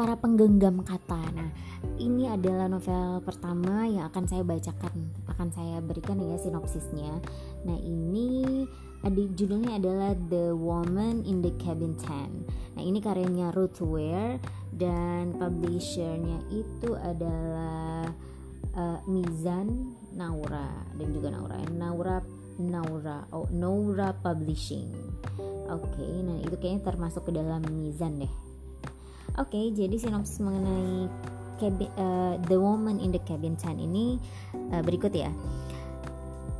para penggenggam kata. Nah, ini adalah novel pertama yang akan saya bacakan, akan saya berikan ya sinopsisnya. Nah, ini ada judulnya adalah The Woman in the Cabin 10. Nah, ini karyanya Ruth Ware dan publishernya itu adalah uh, Mizan Naura dan juga Naura Naura Naura oh Naura Publishing oke okay, nah itu kayaknya termasuk ke dalam Mizan deh oke okay, jadi sinopsis mengenai cabin, uh, The Woman in the Cabin 10 ini uh, berikut ya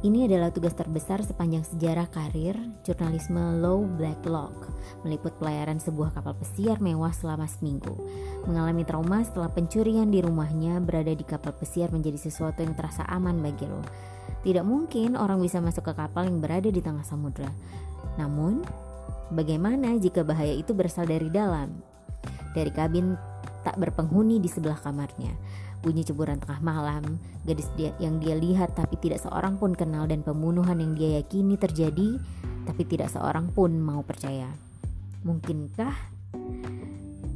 ini adalah tugas terbesar sepanjang sejarah karir jurnalisme Low Black Lock, meliput pelayaran sebuah kapal pesiar mewah selama seminggu. Mengalami trauma setelah pencurian di rumahnya, berada di kapal pesiar menjadi sesuatu yang terasa aman bagi lo. Tidak mungkin orang bisa masuk ke kapal yang berada di tengah samudra. Namun, bagaimana jika bahaya itu berasal dari dalam? Dari kabin tak berpenghuni di sebelah kamarnya bunyi ceburan tengah malam, gadis dia, yang dia lihat tapi tidak seorang pun kenal dan pembunuhan yang dia yakini terjadi tapi tidak seorang pun mau percaya. Mungkinkah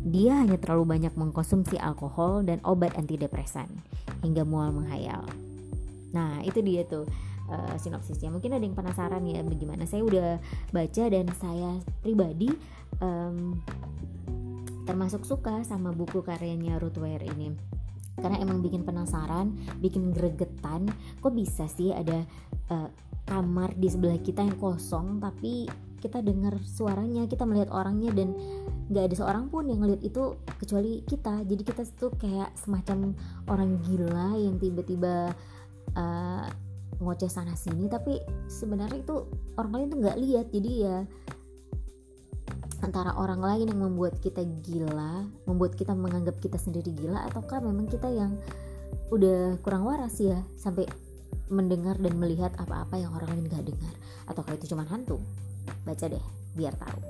dia hanya terlalu banyak mengkonsumsi alkohol dan obat antidepresan hingga mual menghayal. Nah, itu dia tuh uh, sinopsisnya. Mungkin ada yang penasaran ya bagaimana. Saya udah baca dan saya pribadi um, termasuk suka sama buku karyanya Ruth Ware ini karena emang bikin penasaran, bikin gregetan, kok bisa sih ada uh, kamar di sebelah kita yang kosong tapi kita dengar suaranya, kita melihat orangnya dan nggak ada seorang pun yang ngeliat itu kecuali kita. Jadi kita tuh kayak semacam orang gila yang tiba-tiba uh, ngoceh sana sini tapi sebenarnya itu orang lain tuh nggak lihat jadi ya antara orang lain yang membuat kita gila, membuat kita menganggap kita sendiri gila, ataukah memang kita yang udah kurang waras ya sampai mendengar dan melihat apa-apa yang orang lain gak dengar, ataukah itu cuma hantu? Baca deh, biar tahu.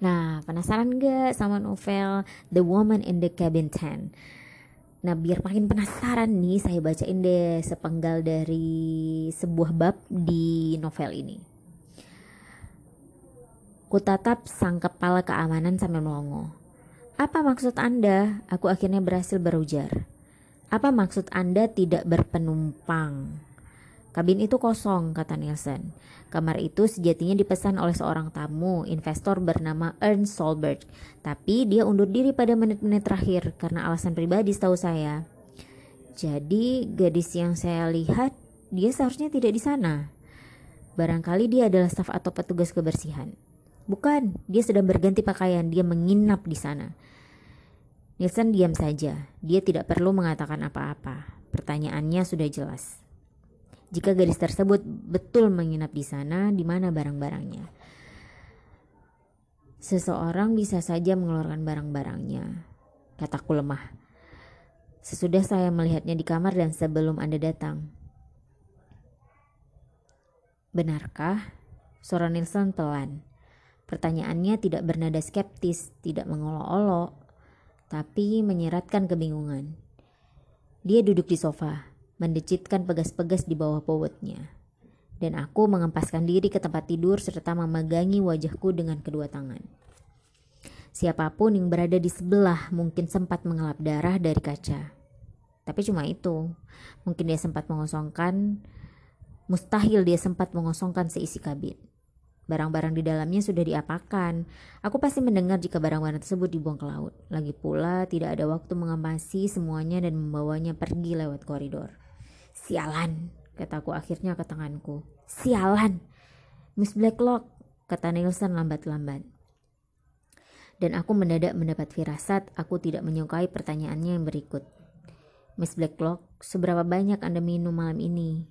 Nah, penasaran gak sama novel The Woman in the Cabin 10? Nah biar makin penasaran nih saya bacain deh sepenggal dari sebuah bab di novel ini. Kutatap sang kepala keamanan sambil melongo. Apa maksud Anda? Aku akhirnya berhasil berujar. Apa maksud Anda tidak berpenumpang? Kabin itu kosong, kata Nielsen. Kamar itu sejatinya dipesan oleh seorang tamu, investor bernama Ernst Solberg. Tapi dia undur diri pada menit-menit terakhir karena alasan pribadi setahu saya. Jadi gadis yang saya lihat, dia seharusnya tidak di sana. Barangkali dia adalah staf atau petugas kebersihan. Bukan, dia sedang berganti pakaian, dia menginap di sana. Nielsen diam saja, dia tidak perlu mengatakan apa-apa. Pertanyaannya sudah jelas. Jika gadis tersebut betul menginap di sana, di mana barang-barangnya? Seseorang bisa saja mengeluarkan barang-barangnya, kataku lemah. Sesudah saya melihatnya di kamar dan sebelum Anda datang. Benarkah? Suara Nilsson pelan. Pertanyaannya tidak bernada skeptis, tidak mengolok-olok, tapi menyeratkan kebingungan. Dia duduk di sofa, mendecitkan pegas-pegas di bawah powetnya. Dan aku mengempaskan diri ke tempat tidur serta memegangi wajahku dengan kedua tangan. Siapa pun yang berada di sebelah mungkin sempat mengelap darah dari kaca. Tapi cuma itu. Mungkin dia sempat mengosongkan, mustahil dia sempat mengosongkan seisi kabin. Barang-barang di dalamnya sudah diapakan. Aku pasti mendengar jika barang-barang tersebut dibuang ke laut. Lagi pula, tidak ada waktu mengemasi semuanya dan membawanya pergi lewat koridor. Sialan, kataku akhirnya ke tanganku. Sialan. Miss Blacklock, kata Nielsen lambat-lambat. Dan aku mendadak mendapat firasat aku tidak menyukai pertanyaannya yang berikut. Miss Blacklock, seberapa banyak Anda minum malam ini?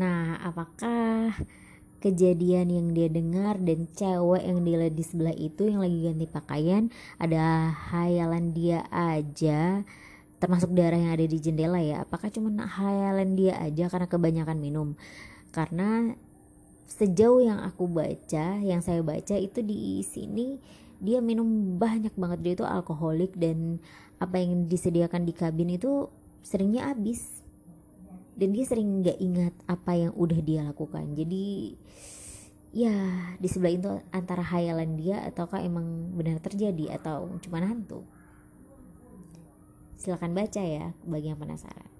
Nah, apakah kejadian yang dia dengar dan cewek yang dia lihat di sebelah itu yang lagi ganti pakaian ada hayalan dia aja termasuk darah yang ada di jendela ya. Apakah cuma hayalan dia aja karena kebanyakan minum? Karena sejauh yang aku baca yang saya baca itu di sini dia minum banyak banget. Dia itu alkoholik dan apa yang disediakan di kabin itu seringnya habis dan dia sering nggak ingat apa yang udah dia lakukan. Jadi ya di sebelah itu antara hayalan dia ataukah emang benar terjadi atau cuma hantu? Silakan baca ya bagi yang penasaran